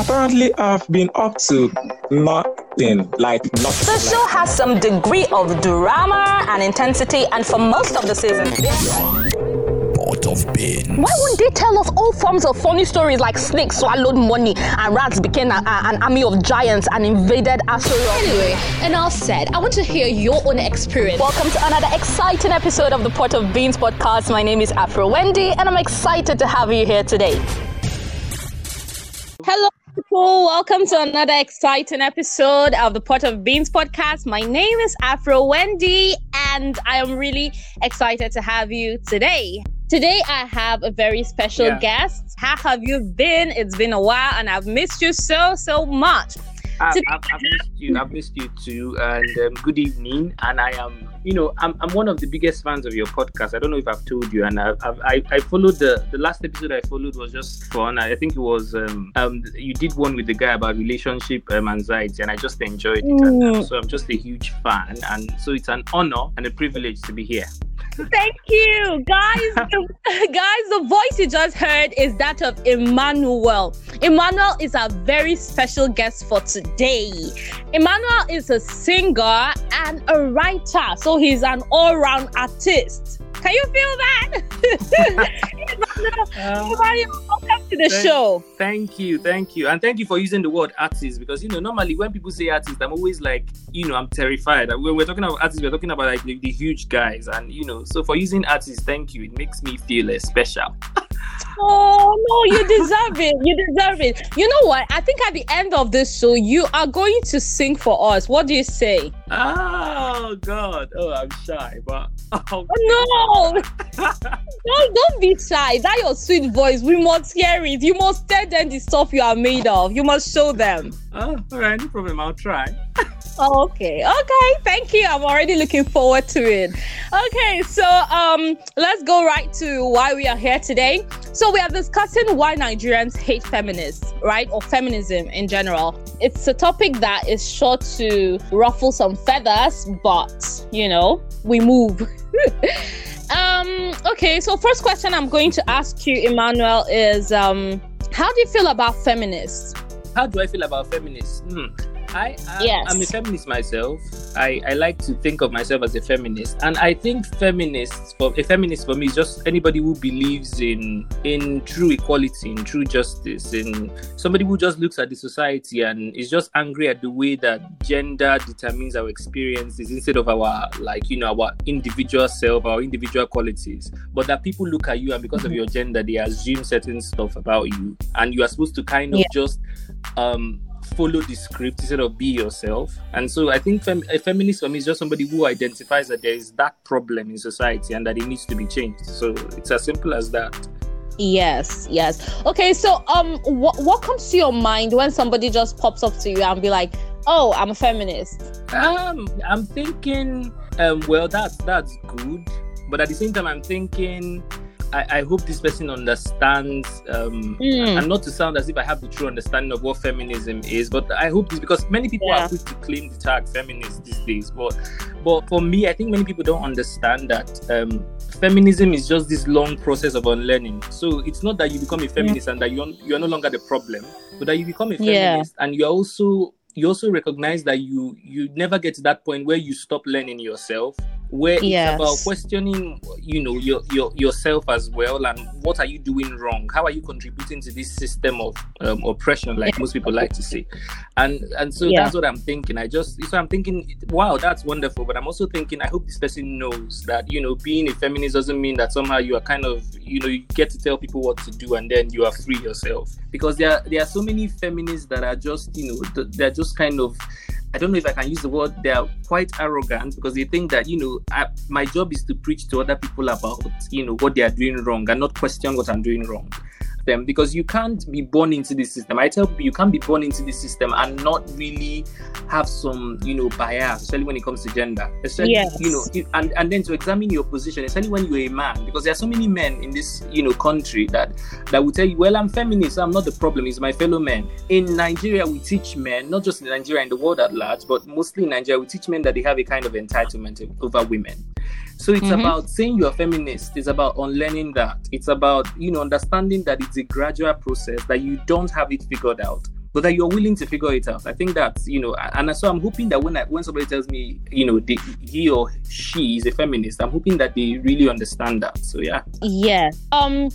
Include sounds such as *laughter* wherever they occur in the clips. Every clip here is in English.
Apparently, I've been up to nothing, like nothing. The show has some degree of drama and intensity, and for most of the season, Pot of beans. why wouldn't they tell us all forms of funny stories like snakes swallowed money and rats became a, a- an army of giants and invaded Astoria? Anyway, enough said. I want to hear your own experience. Welcome to another exciting episode of the Pot of Beans podcast. My name is Afro Wendy, and I'm excited to have you here today. Hello, people. Welcome to another exciting episode of the Pot of Beans podcast. My name is Afro Wendy, and I am really excited to have you today. Today, I have a very special Yeah. guest. How have you been? It's been a while, and I've missed you so, so much. I've, I've, I've missed you. I've missed you too. And um, good evening. And I am, you know, I'm, I'm one of the biggest fans of your podcast. I don't know if I've told you. And I've, I've, I, I followed the the last episode I followed was just fun. I think it was um, um you did one with the guy about relationship um, anxiety, and I just enjoyed it. And um, Mm. so I'm just a huge fan. And so it's an honor and a privilege to be here. Thank you, guys. *laughs* the, *laughs* guys, the voice you just heard is that of Emmanuel. Emmanuel is a very special guest for today. Emmanuel is a singer and a writer, so he's an all-round artist. Can you feel that? Emmanuel, Emmanuel, welcome to the Thank- show. Thank you, thank you, and thank you for using the word artist because you know normally when people say artist, I'm always like, you know, I'm terrified. When we're talking about artists, we're talking about like the, the huge guys, and you know, so for using artist, thank you. It makes me feel uh, special. *laughs* Oh no, you deserve it. You deserve it. You know what? I think at the end of this show, you are going to sing for us. What do you say? Oh God, oh I'm shy, but *laughs* oh, No, *laughs* don't, don't be shy. That your sweet voice. We must hear it. You must tell them the stuff you are made of. You must show them. oh, all right, no problem. I'll try. Oh, okay. Okay. Thank you. I'm already looking forward to it. Okay. So, um, let's go right to why we are here today. So we are discussing why Nigerians hate feminists, right? Or feminism in general. It's a topic that is sure to ruffle some feathers, but you know, we move. *laughs* um, okay, so first question I'm going to ask you, Emmanuel, is um, how do you feel about feminists? How do I feel about feminists? Hmm. I, I Yes. I'm a feminist myself. I, I like to think of myself as a feminist, and I think feminists for a feminist for me is just anybody who believes in in true equality, in true justice, in somebody who just looks at the society and is just angry at the way that gender determines our experiences instead of our like you know our individual self, our individual qualities, but that people look at you and because of your gender they assume certain stuff about you, and you are supposed to kind of Yeah. just um follow the script instead of be yourself. And so I think fem- a feminist for me is just somebody who identifies that there is that problem in society and that it needs to be changed. So it's as simple as that. Yes, yes. Okay, so um, what what comes to your mind when somebody just pops up to you and be like, "Oh, I'm a feminist." Um, I'm thinking, um, well, that's that's good, but at the same time, I'm thinking, I, I hope this person understands, um, Hmm. and not to sound as if I have the true understanding of what feminism is, but I hope this because many people Yeah. are quick to claim the tag feminist these days, but but for me, I think many people don't understand that um, feminism is just this long process of unlearning. So it's not that you become a feminist and that you're you're no longer the problem, but that you become a Yeah. feminist and you're also you also recognize that you you never get to that point where you stop learning yourself where Yes. it's about questioning you know your, your yourself as well and what are you doing wrong? How are you contributing to this system of um, oppression like most people like to say? And and so Yeah. that's what i'm thinking. I just so i'm thinking wow that's wonderful. But i'm also thinking i hope this person knows that you know being a feminist doesn't mean that somehow you are kind of you know you get to tell people what to do and then you are free yourself. Because there are, there are so many feminists that are just you know th- they're just kind of I don't know if I can use the word. They are quite arrogant because they think that you know I, my job is to preach to other people about you know what they are doing wrong and not question what I'm doing wrong. Them because you can't be born into this system. I tell people you can't be born into this system and not really have some you know bias, especially when it comes to gender. Especially Yes. you know and and then to examine your position, especially when you're a man, because there are so many men in this you know country that that will tell you, well, I'm feminist, I'm not the problem, it's my fellow men. In Nigeria, we teach men, not just in Nigeria, in the world at large, but mostly in Nigeria, we teach men that they have a kind of entitlement over women. So it's Mhm. about saying you're a feminist. It's about unlearning that. It's about you know understanding that it's a gradual process that you don't have it figured out. but that you're willing to figure it out. I think that's you know, and so I'm hoping that when I, when somebody tells me you know they, he or she is a feminist, I'm hoping that they really understand that. So yeah. Yeah. Um.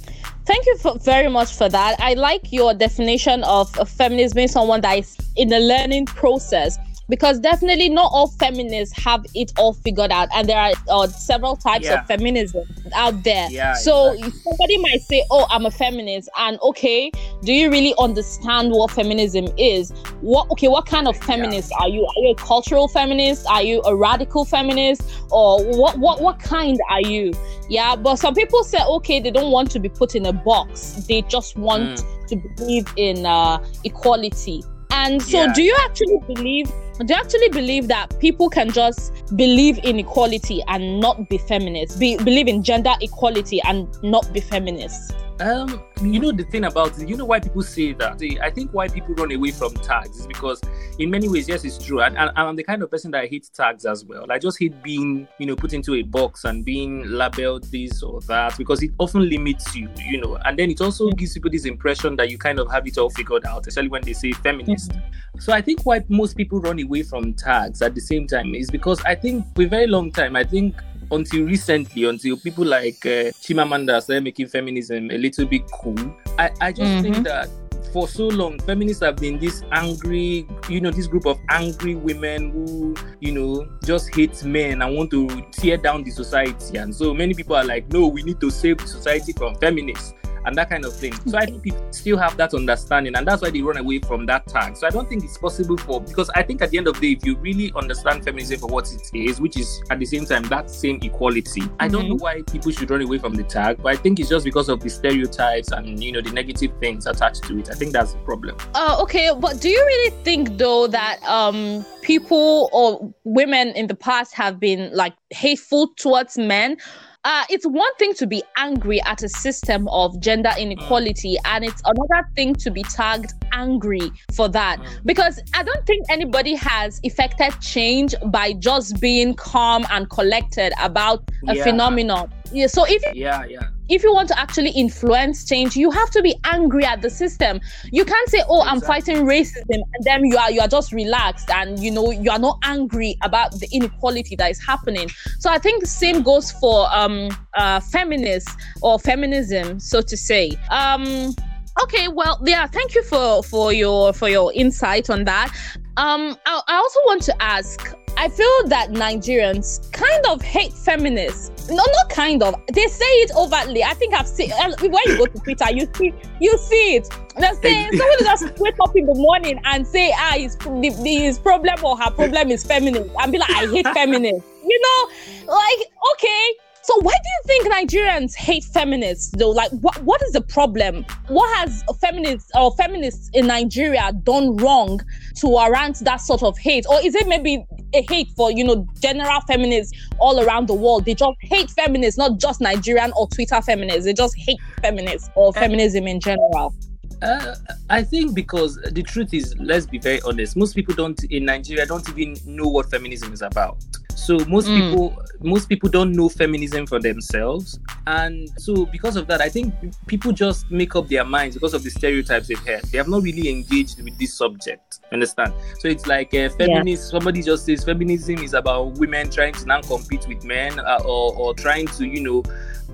Thank you for, very much for that. I like your definition of, of feminism being someone that is in the learning process because definitely not all feminists have it all figured out and there are uh, several types Yeah. of feminism out there. Yeah, so exactly. somebody might say oh i'm a feminist and okay do you really understand what feminism is? What okay what kind of feminist are you? Are you a cultural feminist? Are you a radical feminist? Or what what what kind are you? Yeah but some people say okay they don't want to be put in a box. They just want to believe in uh, equality and so Yeah. do you actually believe do you actually believe that people can just believe in equality and not be feminists be, believe in gender equality and not be feminists Um, you know the thing about it, you know why people say that. I think why people run away from tags is because, in many ways, yes, it's true. And, and I'm the kind of person that I hate tags as well. I just hate being, you know, put into a box and being labeled this or that because it often limits you, you know. And then it also gives people this impression that you kind of have it all figured out, especially when they say feminist. So I think why most people run away from tags at the same time is because I think for a very long time, I think until recently, until people like uh, Chimamanda started making feminism a little bit cool, I, I just Mhm. think that for so long, feminists have been this angry, you know, this group of angry women who, you know, just hate men and want to tear down the society. And so many people are like, no, we need to save the society from feminists and that kind of thing. So I think people still have that understanding, and that's why they run away from that tag. So I don't think it's possible for because I think at the end of the day, if you really understand feminism for what it is, which is at the same time that same equality, I don't know why people should run away from the tag. But I think it's just because of the stereotypes and you know the negative things attached to it. I think that's the problem. uh, okay but do you really think though that um people or women in the past have been like hateful towards men uh, it's one thing to be angry at a system of gender inequality, and it's another thing to be tagged angry for that. Because I don't think anybody has effected change by just being calm and collected about a Yeah. phenomenon. Yeah, so if Yeah, yeah. If you want to actually influence change, you have to be angry at the system. You can't say, "Oh, I'm fighting racism," and then you are you are just relaxed and you know you are not angry about the inequality that is happening. So I think the same goes for um uh feminists or feminism, so to say. Um okay, well, yeah, thank you for for your for your insight on that. Um, I, I also want to ask. I feel that Nigerians kind of hate feminists. No, not kind of. They say it overtly. I think I've seen uh, when you go to Twitter, you see you see it. They're saying somebody just wake up in the morning and say, ah, his, his problem or her problem is feminist, and be like, I hate *laughs* feminists. You know, like okay. So why do you think Nigerians hate feminists though? Like what what is the problem? What has feminists or feminists in Nigeria done wrong to warrant that sort of hate? Or is it maybe a hate for you know general feminists all around the world? They just hate feminists, not just Nigerian or Twitter feminists. They just hate feminists or feminism in general. Uh, I think because the truth is, let's be very honest. Most people don't in Nigeria don't even know what feminism is about. So most Mm. people, most people don't know feminism for themselves, and so because of that, I think people just make up their minds because of the stereotypes they've heard. They have not really engaged with this subject. Understand? So it's like uh, feminist. Somebody just says feminism is about women trying to now compete with men, uh, or or trying to you know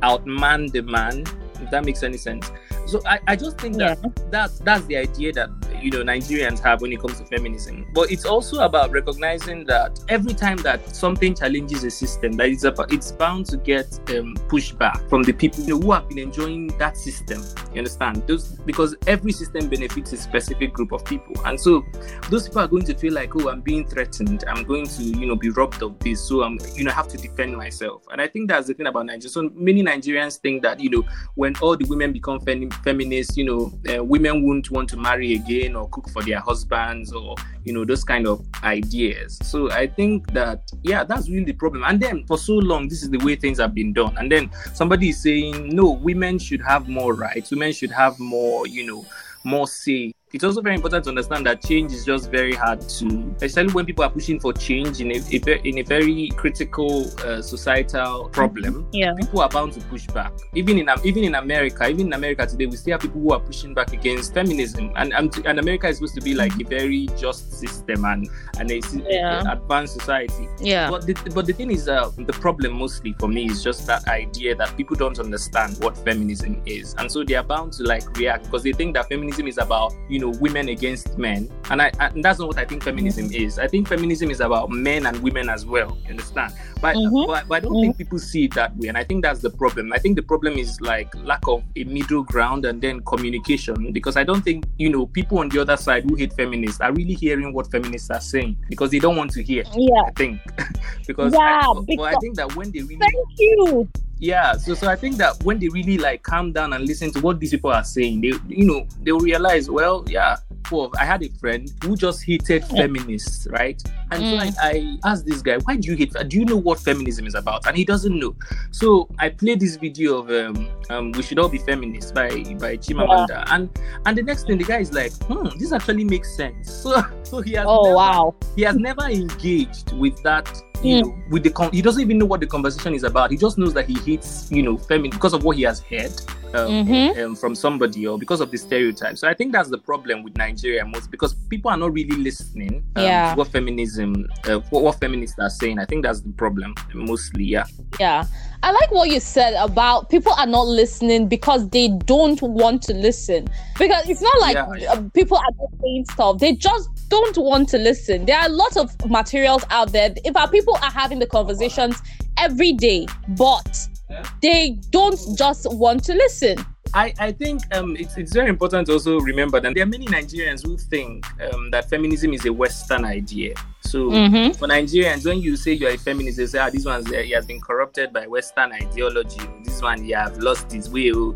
outman the man. If that makes any sense. So I, I just think that that's that's the idea that you know Nigerians have when it comes to feminism. But it's also about recognizing that every time that something challenges a system, that it's about, it's bound to get um, pushback from the people you know, who have been enjoying that system. You understand? Those because every system benefits a specific group of people, and so those people are going to feel like, oh, I'm being threatened. I'm going to you know be robbed of this, so I'm you know have to defend myself. And I think that's the thing about Nigeria. So many Nigerians think that you know when all the women become fem- feminists, you know, uh, women won't want to marry again or cook for their husbands or, you know, those kind of ideas. So I think that, yeah, that's really the problem. And then for so long, this is the way things have been done. And then somebody is saying, no, women should have more rights, women should have more, you know, more say it's also very important to understand that change is just very hard to, especially when people are pushing for change in a, a in a very critical uh, societal problem. Yeah. People are bound to push back. Even in even in America, even in America today, we still have people who are pushing back against feminism, and and, America is supposed to be like a very just system and and a, Yeah. advanced society. Yeah. But the, but the thing is, uh, the problem mostly for me is just that idea that people don't understand what feminism is, and so they are bound to like react because they think that feminism is about you know women against men, and I and that's not what I think feminism is. I think feminism is about men and women as well. You understand? But Mhm. but, but I don't think people see it that way, and I think that's the problem. I think the problem is like lack of a middle ground and then communication because I don't think you know people on the other side who hate feminists are really hearing what feminists are saying because they don't want to hear. Yeah. I think *laughs* because Yeah, I, but I think that when they really Thank you. Yeah so so I think that when they really like calm down and listen to what these people are saying they you know they'll realize well yeah well, I had a friend who just hated feminists, right? And so I, I asked this guy, why do you hate? Do you know what feminism is about? And he doesn't know. So I played this video of um, um "We Should All Be Feminists" by by Chimamanda, and and the next thing the guy is like, hmm, this actually makes sense. *laughs* So so he has Oh never, wow. he has never engaged with that you know with the con- he doesn't even know what the conversation is about he just knows that he hates you know feminine because of what he has heard um, Mhm. um, from somebody or because of the stereotype so i think that's the problem with nigeria most because people are not really listening um, Yeah. to what feminism uh, what, what feminists are saying i think that's the problem mostly yeah Yeah. I like what you said about people are not listening because they don't want to listen. Because it's not like Yeah, uh, people are saying stuff, they just don't want to listen. There are lots of materials out there. If our people are having the conversations every day, but They don't just want to listen. I, I think um, it's, it's very important to also remember that there are many Nigerians who think um, that feminism is a Western idea. So Mhm. for Nigerians, when you say you're a feminist, they say, ah, this one's uh, he has been corrupted by Western ideology. This one he have lost his will,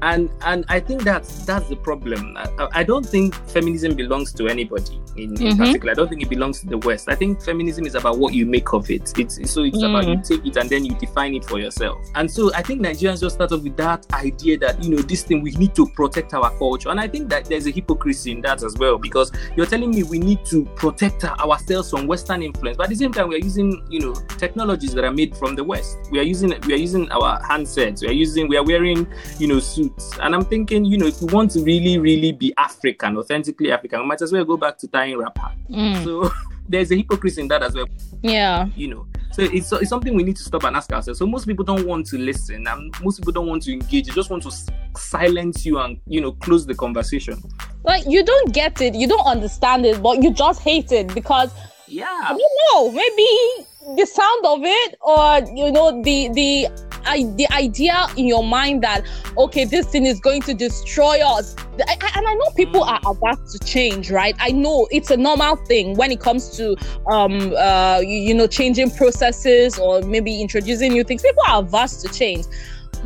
and and I think that's that's the problem. I, I- don't think feminism belongs to anybody in, in Mhm. particular. I don't think it belongs to the West. I think feminism is about what you make of it. It's so it's about you take it and then you define it for yourself. And so I think Nigerians just start off with that idea that you know this thing we need to protect our culture, and I think that there's a hypocrisy in that as well because you're telling me we need to protect ourselves from Western influence, but at the same time we are using you know technologies that are made from the West. We are using we are using our handsets. We are using we are wearing you know suits, and I'm thinking you know if we want to really really be African, authentically African, we might as well go back to tying wrapper. Mm. So *laughs* there's a hypocrisy in that as well Yeah. you know so it's, it's something we need to stop and ask ourselves so most people don't want to listen and most people don't want to engage they just want to silence you and you know close the conversation Like you don't get it, you don't understand it, but you just hate it because yeah. I don't know, maybe the sound of it or you know the the I, the idea in your mind that okay this thing is going to destroy us. I, I- and i know people are about to change right? I know it's a normal thing when it comes to um uh you, you know changing processes or maybe introducing new things. People are averse to change.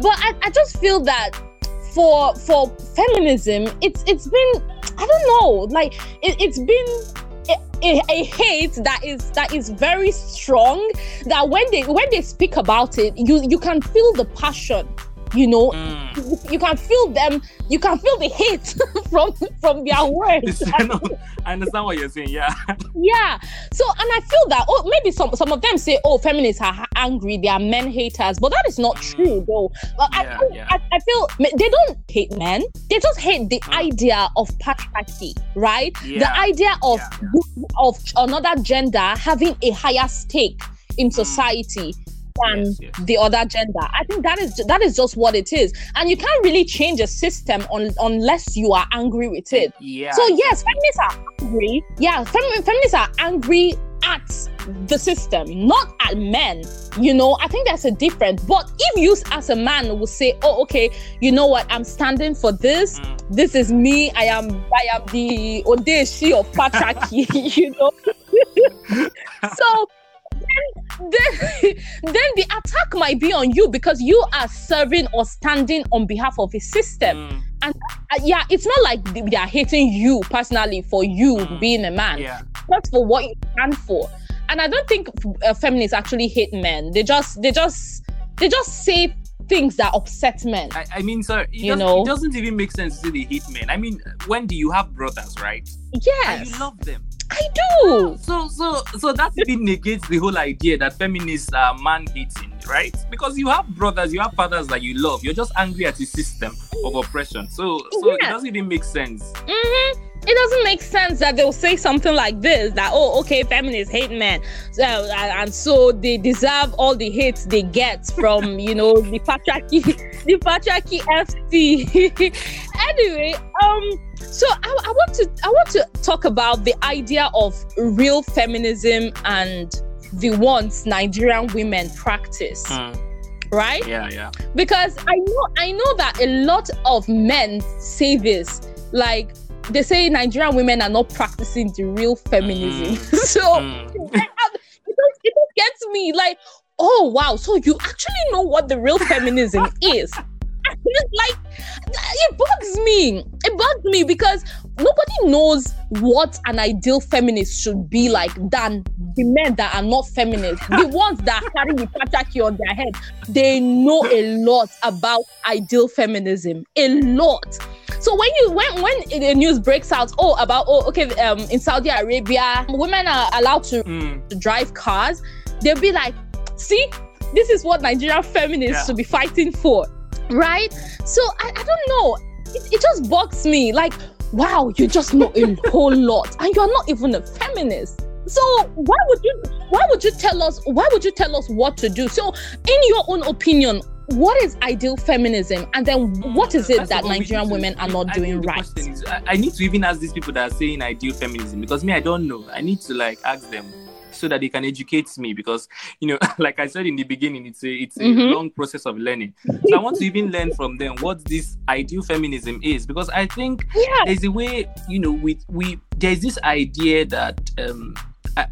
But i, I just feel that for for feminism it's it's been i don't know like it, it's been a, a, hate that is that is very strong that when they when they speak about it you you can feel the passion you know Mm. you, you can feel them you can feel the hate *laughs* from from their *laughs* words. I, I understand what you're saying yeah. *laughs* Yeah. So and i feel that oh maybe some some of them say oh feminists are angry they are men haters but that is not true though. But I, Yeah, feel, yeah. I, I feel they don't hate men. They just hate the Mm. idea of patriarchy right? Yeah. the idea of of another gender having a higher stake in society than Yes, yes. the other gender. I think that is that is just what it is, and you can't really change a system un, unless you are angry with it. yeah So yes, feminists are angry. Yeah, fem- feminists are angry at the system, not at men. You know, I think that's a difference. But if you as a man will say, "Oh, okay, you know what? I'm standing for this. Mm. This is me. I am. I am the Odeshi of patriarchy." *laughs* you know. *laughs* so then, then, *laughs* then the attack might be on you because you are serving or standing on behalf of a system. Mm, Uh, yeah, it's not like they, they are hating you personally for you Mm. being a man, yeah just for what you stand for. And I don't think uh, feminists actually hate men. They just, they just, they just say things that upset men. I, I mean, sir, it, You doesn't, know? it doesn't even make sense to say they hate men. I mean, when do you have brothers, right? Yes. And you love them. I do. So, so, so that even negates the whole idea that feminists are man hating, right? Because you have brothers, you have fathers that you love. You're just angry at the system of oppression. So, so it doesn't even make sense. hmm It doesn't make sense that they'll say something like this that, oh, okay, feminists hate men. So, and and so they deserve all the hate they get from, *laughs* you know, the patriarchy, the patriarchy FT. *laughs* anyway, um, so I, I want to I want to talk about the idea of real feminism and the ones Nigerian women practice, right? Yeah, yeah. because I know I know that a lot of men say this like they say Nigerian women are not practicing the real feminism. *laughs* so Mm. *laughs* it, don't, it don't me like oh wow so you actually know what the real feminism *laughs* is *laughs* like it bugs me it bugs me because nobody knows what an ideal feminist should be like than the men that are not feminists the *laughs* ones that carry the patriarchy on their head they know a lot about ideal feminism a lot so when you when when the news breaks out oh about oh okay um in saudi arabia women are allowed to Mm. drive cars, they'll be like, see, this is what Nigerian feminists Yeah. should be fighting for. Right? So I, I don't know. It, it just bugs me. Like, wow, you just know a *laughs* whole lot. And you're not even a feminist. So why would you why would you tell us why would you tell us what to do? So in your own opinion, what is ideal feminism? And then what is it First that of all, we Nigerian need to- women are not think doing right? is- I, I need to even ask these people that are saying ideal feminism because me, I don't know. I need to like ask them so that they can educate me because you know, *laughs* like I said in the beginning, it's a it's a Mhm. long process of learning. So I want to even learn from them what this ideal feminism is because I think Yeah. there's a way you know we we there's this idea that um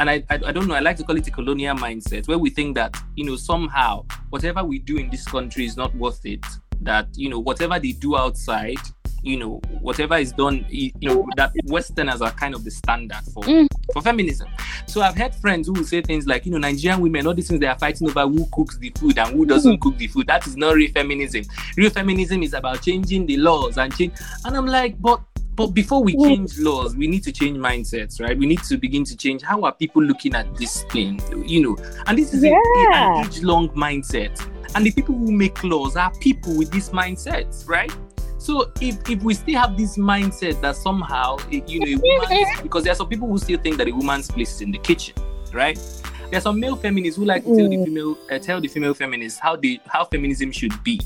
and I, I I don't know I like to call it a colonial mindset where we think that you know somehow whatever we do in this country is not worth it that you know whatever they do outside you know whatever is done you know that westerners are kind of the standard for Mm. for feminism. So i've had friends who will say things like you know nigerian women all these things they are fighting over who cooks the food and who doesn't cook the food. That is not real feminism. Real feminism is about changing the laws and change and i'm like but but before we Mm. change laws we need to change mindsets right? We need to begin to change how are people looking at this thing you know? And this is a- a, Yeah. an age long mindset. And the people who make laws are people with this mindset right so if, if we still have this mindset that somehow eh, you know *laughs* because there are some people who still think that a woman's place is in the kitchen right there are some male feminists who like to tell the Mm. female uh, tell the female feminists how they how feminism should be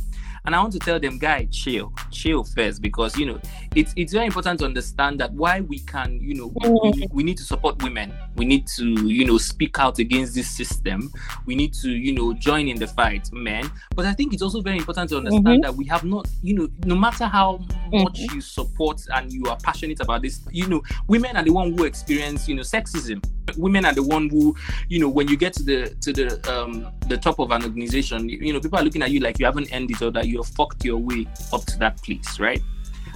and I want to tell them, guy, chill, chill first, because you know it's it's very important to understand that why we can, you know, we, we, mm. we need to support women. We need to, you know, speak out against this system. We need to, you know, join in the fight, men. But I think it's also very important to understand mm-hmm. that we have not, you know, no matter how mm-hmm. much you support and you are passionate about this, you know, women are the one who experience, you know, sexism. Women are the one who, you know, when you get to the to the um the top of an organization, you, you know, people are looking at you like you haven't earned it or that you have fucked your way up to that place, right?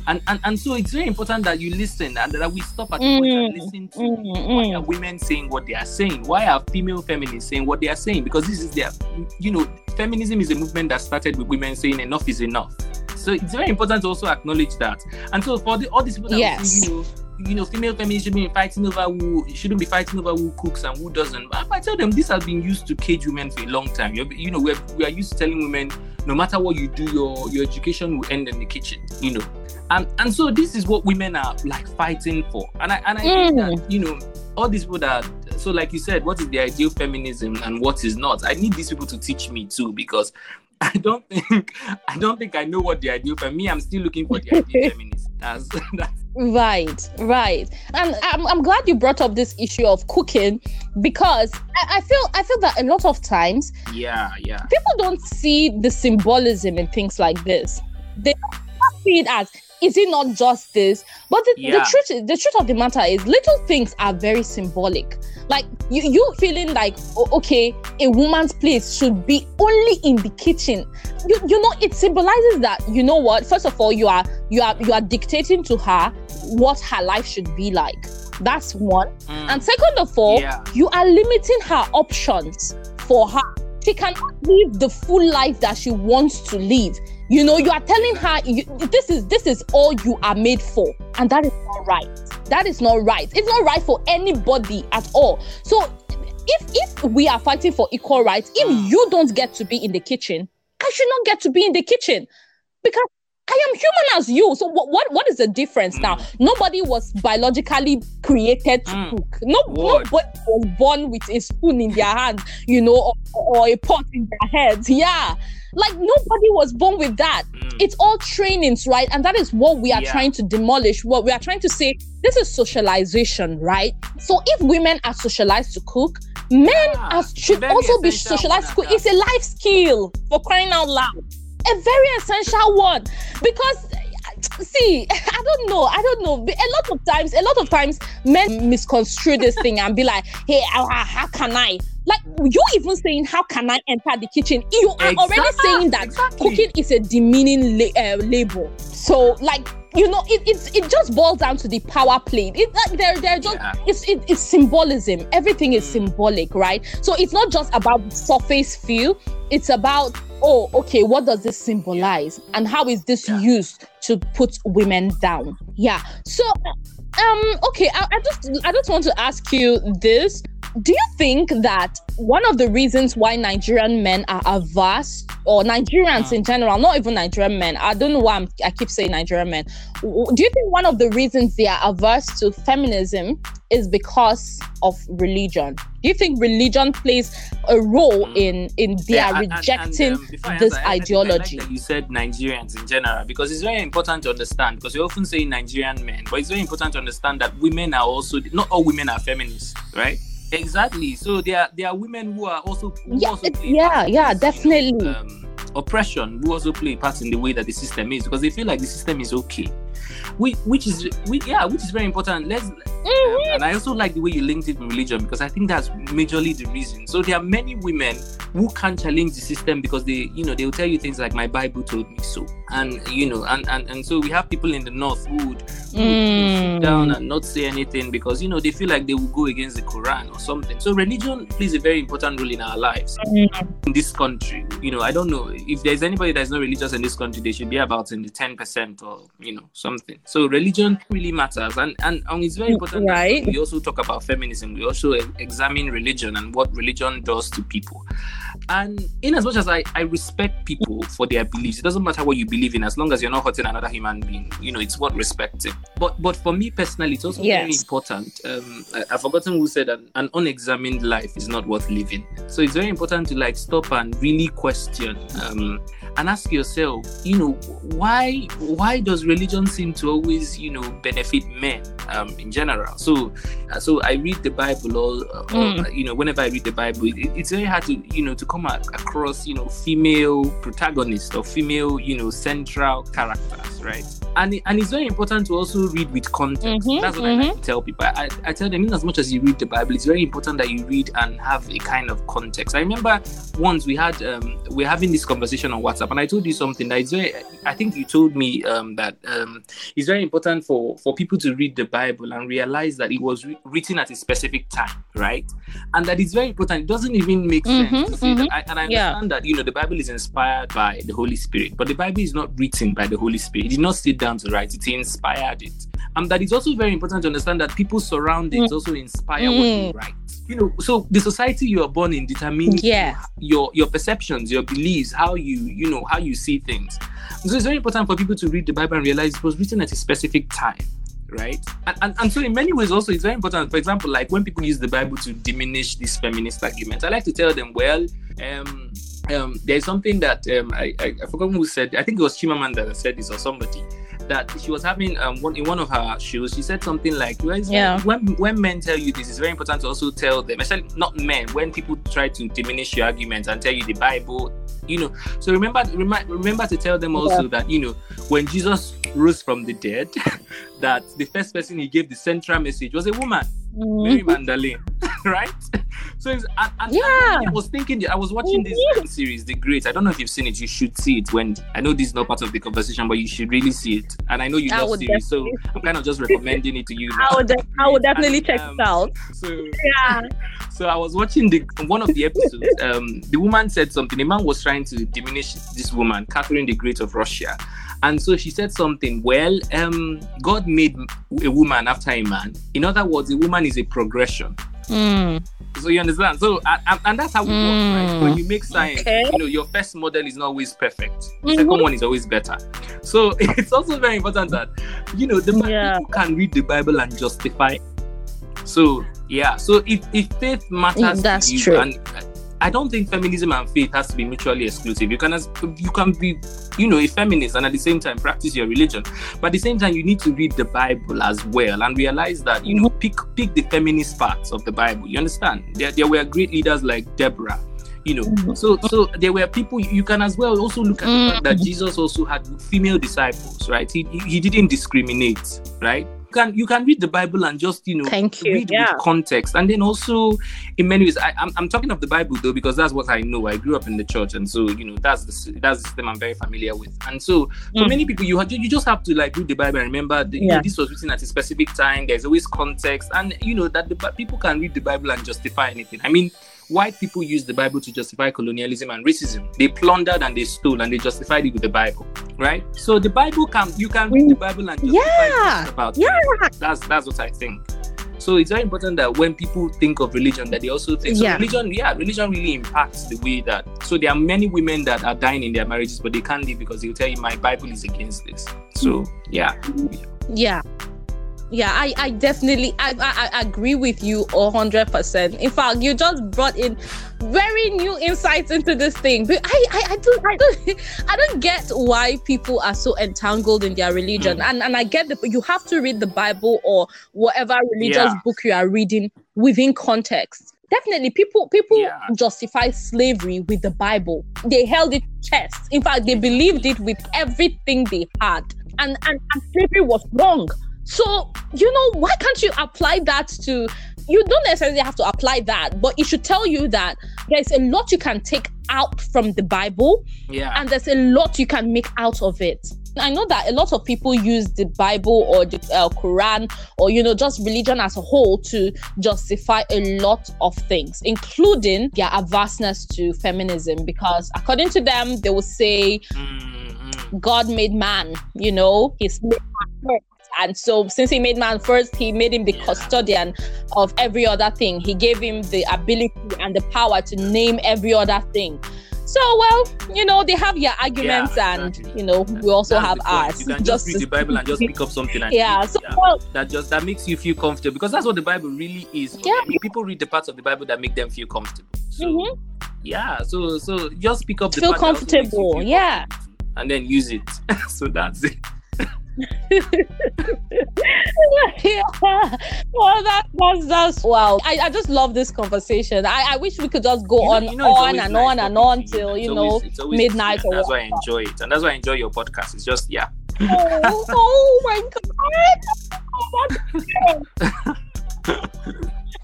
And, and and so it's very important that you listen and that we stop at the point and Mm, listen to mm, why mm. are women saying what they are saying? Why are female feminists saying what they are saying? Because this is their, you know, feminism is a movement that started with women saying enough is enough. So it's very important to also acknowledge that. And so for the, all these people that Yes. you know, you know, female feminists should be fighting over who shouldn't be fighting over who cooks and who doesn't. I, I tell them this has been used to cage women for a long time. You're, you know, we're, we are used to telling women no matter what you do, your your education will end in the kitchen. You know, and and so this is what women are like fighting for. And I and I think Mm. that you know all these people that so like you said, what is the ideal feminism and what is not? I need these people to teach me too because *laughs* I don't think I don't think I know what the ideal for me. I'm still looking for the *laughs* ideal feminist. That's *laughs* that's Right, right, and I'm, I'm glad you brought up this issue of cooking because I, I feel I feel that a lot of times yeah, yeah. people don't see the symbolism in things like this. They don't see it as is it not just this? But the, the truth is, the truth of the matter is little things are very symbolic. Like you you feeling like "Oh, okay, a woman's place should be only in the kitchen. You you know it symbolizes that you know what? First of all, you are you are you are dictating to her what her life should be like. That's one. Mm. And second of all, Yeah. you are limiting her options for her she cannot live the full life that she wants to live. You know, you are telling her you, this is this is all you are made for, and that is not right. That is not right. It's not right for anybody at all. So, if if we are fighting for equal rights, if you don't get to be in the kitchen, I should not get to be in the kitchen because I am human as you. So what what, what is the difference now? Nobody was biologically created to Mm. cook. No, nobody was born with a spoon in their hand, you know, or, or a pot in their head. Yeah. Like nobody was born with that. Mm. It's all trainings, right? And that is what we are Yeah. trying to demolish. What we are trying to say, this is socialization, right? So if women are socialized to cook, men Yeah, are, should also be socialized to cook. It's a life skill for crying out loud. A very essential one because see *laughs* i don't know. I don't know. A lot of times a lot of times men misconstrue this thing and be like hey how, can i? Like you even saying how can i enter the kitchen? You are already saying that exactly. cooking is a demeaning la- uh, label so like you know it, it's it just boils down to the power play it like they're they're just Yeah. it's it, it's symbolism. Everything is Mm. symbolic right? So it's not just about surface feel. It's about oh okay what does this symbolize? And how is this Yeah. used to put women down? Yeah. So um okay I, I just i just want to ask you this. Do you think that one of the reasons why nigerian men are averse or nigerians Mm. in general not even nigerian men i don't know why I'm, i keep saying nigerian men. Do you think one of the reasons they are averse to feminism is because of religion do you think religion plays a role Mm. in in their Yeah, and- and- and, rejecting um, this answer, ideology like you said Nigerians in general because it's very important to understand because you often say Nigerian men, but it's very important to understand that women are also not all women are feminists, right? Exactly. So there are there are women who are also who Yeah, also play yeah, yeah, this, you know, definitely. um, oppression who also play a part in the way that the system is because they feel like the system is okay. Which, which is we, yeah, which is very important. Let's um, and I also like the way you linked it with religion because I think that's majorly the reason. So there are many women who can't challenge the system because they, you know, they will tell you things like my Bible told me so, and you know, and and, and so we have people in the north who would, who would Mm. sit down and not say anything because you know they feel like they will go against the Quran or something. So religion plays a very important role in our lives in this country. You know, I don't know if there's anybody that's not religious in this country, they should be about in the ten percent or you know something. So religion really matters, and and, and it's very important. that Right. we also talk about feminism. We also examine religion and what religion does to people. And in as much as I, I respect people for their beliefs, it doesn't matter what you believe in, as long as you're not hurting another human being. You know, it's worth respecting. But but for me personally, it's also very important. Um, I, I've forgotten who said that an unexamined life is not worth living. So it's very important to like stop and really question um, and ask yourself, you know, why why does religion seem to always you know benefit men um, in general? So uh, so I read the Bible all, uh, all Mm. you know whenever I read the Bible, it, it's very hard to you know to come a- across you know female protagonists or female you know central characters, right? And and it's very important to also read with context. Mhm, That's what I like to tell people. I, I tell them in as much as you read the Bible, it's very important that you read and have a kind of context. I remember once we had um, we're having this conversation on WhatsApp, and I told you something that is. I think you told me um, that um, it's very important for for people to read the Bible and realize that it was re- written at a specific time, right? And that it's very important. It doesn't even make sense Mhm, to say that. mhm. I, and I Yeah. understand that you know the Bible is inspired by the Holy Spirit, but the Bible is not written by the Holy Spirit. It did not sit down to write it; he inspired it. And that it's also very important to understand that people surroundings also inspire what they Mm. write. You know, so the society you are born in determines Yeah. your your perceptions, your beliefs, how you you know how you see things. So it's very important for people to read the Bible and realize it was written at a specific time. Right, and, and and so in many ways also it's very important. For example, like when people use the Bible to diminish this feminist argument, I like to tell them, well, um, um, there's something that um, I, I I forgot who said. I think it was Chimamanda that said this or somebody that she was having um one in one of her shows. She said something like, Yeah. when when men tell you this, it's very important to also tell them, especially not men, when people try to diminish your arguments and tell you the Bible, you know. So remember, remember to tell them also that you know when Jesus rose from the dead, *laughs* that the first person he gave the central message was a woman. Mary Mhm. Magdalene, *laughs* right? So it's, and, Yeah. I was thinking, I was watching this um, series, The Great. I don't know if you've seen it. You should see it. When I know this is not part of the conversation, but you should really see it. And I know you I love series, so I'm kind of just recommending it to you. Now. I would, de- I would definitely And, check um, it out. So Yeah. *laughs* so I was watching the one of the episodes. Um, the woman said something. The man was trying to diminish this woman, Catherine the Great of Russia, and so she said something. Well, um, God made a woman after a man. In other words, a woman is a progression. Mm. So you understand? So and, and- that's how it works, right? Mm. When you make science, Okay. you know, your first model is not always perfect. The Mhm. second one is always better. So *laughs* it's also very important that you know the Yeah. people can read the Bible and justify. So yeah, so if, if faith matters, Mm, that's to you, true. and I don't think feminism and faith has to be mutually exclusive. You can as you can be, you know, a feminist and at the same time practice your religion. But at the same time, you need to read the Bible as well and realize that you know pick pick the feminist parts of the Bible. You understand? There, there were great leaders like Deborah. You know, Mhm. so so there were people you can as well also look at the fact that. Jesus also had female disciples, right? He he didn't discriminate, right? You can you can read the Bible and just you know Thank you. read Yeah. with context. And then also in many ways I, I'm, I'm talking of the bible though because that's what i know. I grew up in the church and so you know that's the that's the system i'm very familiar with. And so for Mm. many people you have you just have to like read the bible and remember that you know, this was written at a specific time. There's always context. And you know that the people can read the bible and justify anything. I mean white people use the bible to justify colonialism and racism they plundered and they stole and they justified it with the bible right so the bible can you can read the bible and justify Yeah. about Yeah. that's that's what I think. So it's very important that when people think of religion, that they also think so Yeah. religion. Yeah, religion really impacts the way that. So there are many women that are dying in their marriages, but they can't leave because they'll tell you my Bible is against this. So yeah, Yeah. Yeah, I, I definitely I, I, I agree with you a hundred percent. In fact, you just brought in very new insights into this thing. But I, I, I don't I don't *laughs* I don't get why people are so entangled in their religion. Mm. And and I get that you have to read the Bible or whatever religious Yeah. book you are reading within context. Definitely people people Yeah. justify slavery with the Bible. They held it chest. In fact, they believed it with everything they had. And and, and slavery was wrong. So, you know, why can't you apply that to you don't necessarily have to apply that, but it should tell you that there's a lot you can take out from the Bible yeah, and there's a lot you can make out of it. I know that a lot of people use the Bible or the uh, Quran or you know just religion as a whole to justify a lot of things, including their averseness to feminism. Because according to them, they will say Mm. God made man, you know, he's made man. And so, since he made man first, he made him the custodian of every other thing. He gave him the ability and the power to name every other thing. So, well, you know, they have their arguments, and exactly. you know, we also That's have ours. You can just, read the Bible and just pick up something and yeah. So, well, that just that makes you feel comfortable because that's what the Bible really is. Yeah. I mean, people read the parts of the Bible that make them feel comfortable. So Mhm. yeah, so so just pick up the Feel part that also makes you comfortable, feel yeah. comfortable and then use it. *laughs* so that's it. Yeah. *laughs* Well, that, that's that's wow. I, I just love this conversation. I, I wish we could just go You know- on you know on and nice on and on to you. till you always- know midnight or That's why I enjoy it, and that's why I enjoy your podcast. It's just yeah. oh, oh my god. Oh.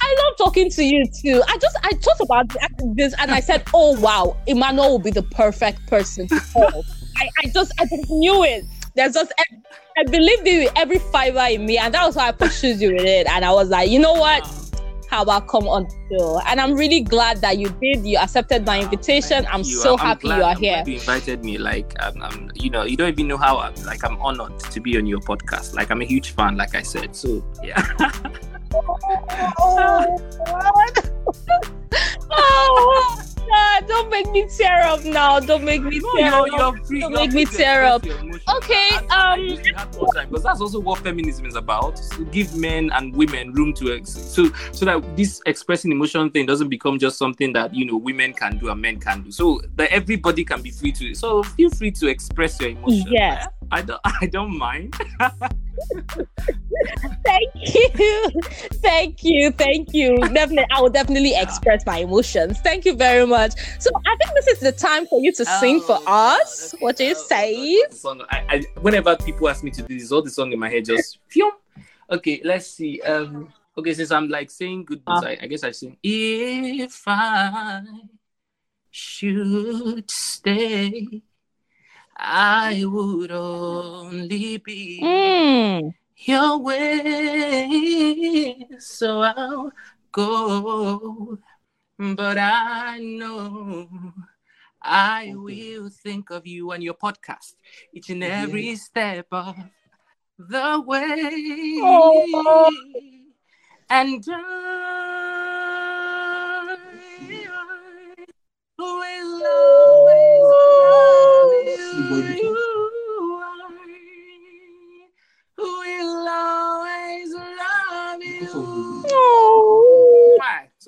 I love talking to you too. I just I thought about this and I said, oh wow, Emmanuel will be the perfect person to call. I, I just I just knew it. There's just I believed with every fiber in me, and that was why I pursued you with it. And I was like, you know what? How about come on show? And I'm really glad that you did. You accepted my invitation. Thank I'm you. so I'm happy you are I'm here. You invited me. Like, I'm, I'm, you know, you don't even know how I'm, like I'm honored to be on your podcast. Like, I'm a huge fan. Like I said, so yeah. *laughs* Oh, *laughs* oh, God, don't make me tear up now. Don't make me No, tear you're, up. you're free. Don't make me tear up. Okay, I- I um, wish we had more time because that's also what feminism is about. To give men and women room to ex- so so that this expressing emotion thing doesn't become just something that you know women can do and men can do. So that everybody can be free to. So feel free to express your emotions. Yes. I don't. *laughs* I don't mind. *laughs* Thank you. Thank you. Thank you. Definitely, I will definitely express my emotions. Thank you very much. So I think this is the time for you to sing for Oh, us. okay. What do you Oh, say? Song- I, I, whenever people ask me to do this, all the song in my head just *laughs* phew. Okay, let's see. Um, Okay, since I'm like saying good Uh. I, I guess I sing. If I should stay, I would only be Mm. your way. So I'll go. But I know I will think of you and your podcast each and every step of the way. Oh. And I will love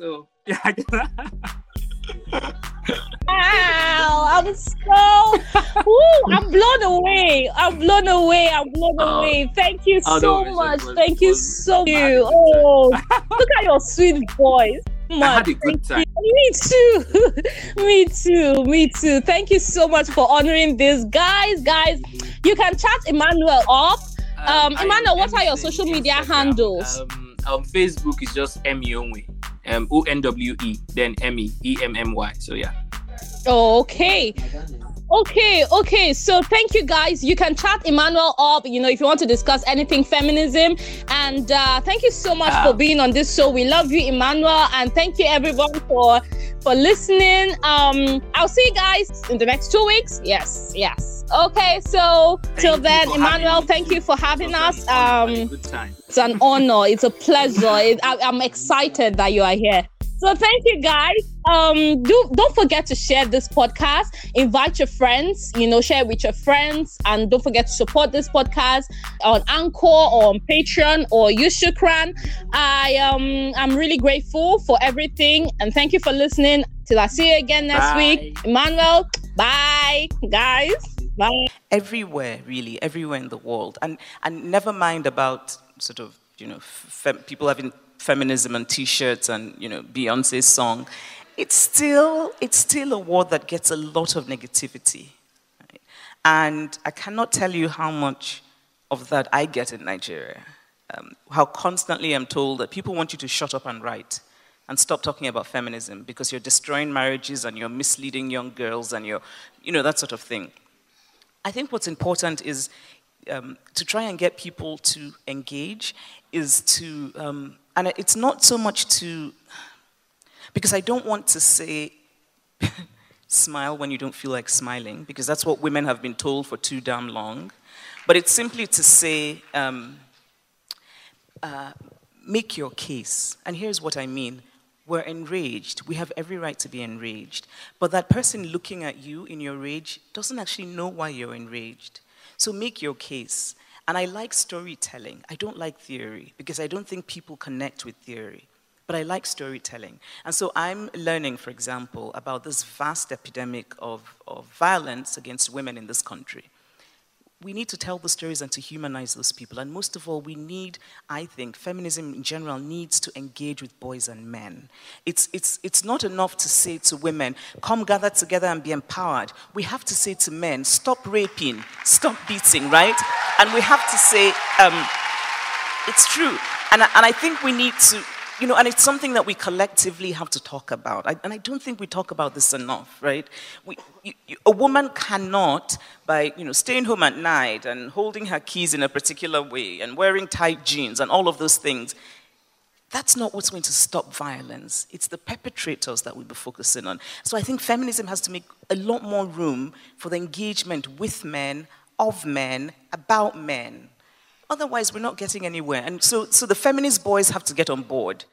So, yeah. Wow, I'm so, Woo, I'm blown away. I'm blown away. I'm blown Oh. away. Thank you Oh, so no, much. it Thank you so I had a much. Oh, look at your sweet voice. I had a Much. good time. Me too. *laughs* Me too. Me too. Thank you so much for honoring this. Guys, guys, you can chat Emmanuel up. Um, I Emmanuel, what are your social media Instagram, handles? Um, um, Facebook is just M Onwe, um, O N W E, then M E E M M Y. So yeah. Okay. Okay, okay. So thank you guys. You can chat Emmanuel up, you know, if you want to discuss anything feminism. And uh, thank you so much Ah. for being on this show. We love you, Emmanuel, and thank you everyone for for listening. Um, I'll see you guys in the next two weeks. Yes, yes. Okay, so till then, Emmanuel, thank you for having us. an honor and a Um, good time. it's an honor. It's a pleasure. *laughs* It, I, I'm excited that you are here. So thank you guys. Um, do don't forget to share this podcast. Invite your friends. You know, share with your friends, and don't forget to support this podcast on Anchor or on Patreon or use Shukran. I um I'm really grateful for everything, and thank you for listening. Till I see you again next Bye. week, Emmanuel. Bye, guys. Bye. everywhere really everywhere in the world and and never mind about sort of you know fem- people having feminism and t-shirts and you know beyonce's song it's still it's still a war that gets a lot of negativity right? and i cannot tell you how much of that i get in nigeria um, how constantly i'm told that people want you to shut up and write and stop talking about feminism because you're destroying marriages and you're misleading young girls and you're you know that sort of thing I think what's important is um, to try and get people to engage, is to, um, and it's not so much to, because I don't want to say, *laughs* smile when you don't feel like smiling, because that's what women have been told for too damn long. But it's simply to say, um, uh, make your case. And here's what I mean. We're enraged. We have every right to be enraged. But that person looking at you in your rage doesn't actually know why you're enraged. So make your case. And I like storytelling. I don't like theory because I don't think people connect with theory. But I like storytelling. And so I'm learning, for example, about this vast epidemic of, of violence against women in this country we need to tell the stories and to humanize those people. And most of all, we need, I think, feminism in general needs to engage with boys and men. It's, it's, it's not enough to say to women, come gather together and be empowered. We have to say to men, stop raping, stop beating, right? And we have to say, um, it's true. And, and I think we need to, you know, and it's something that we collectively have to talk about. I, and I don't think we talk about this enough, right? We, you, you, a woman cannot, by you know, staying home at night and holding her keys in a particular way and wearing tight jeans and all of those things, that's not what's going to stop violence. It's the perpetrators that we'll be focusing on. So I think feminism has to make a lot more room for the engagement with men, of men, about men. Otherwise, we're not getting anywhere. And so, so the feminist boys have to get on board.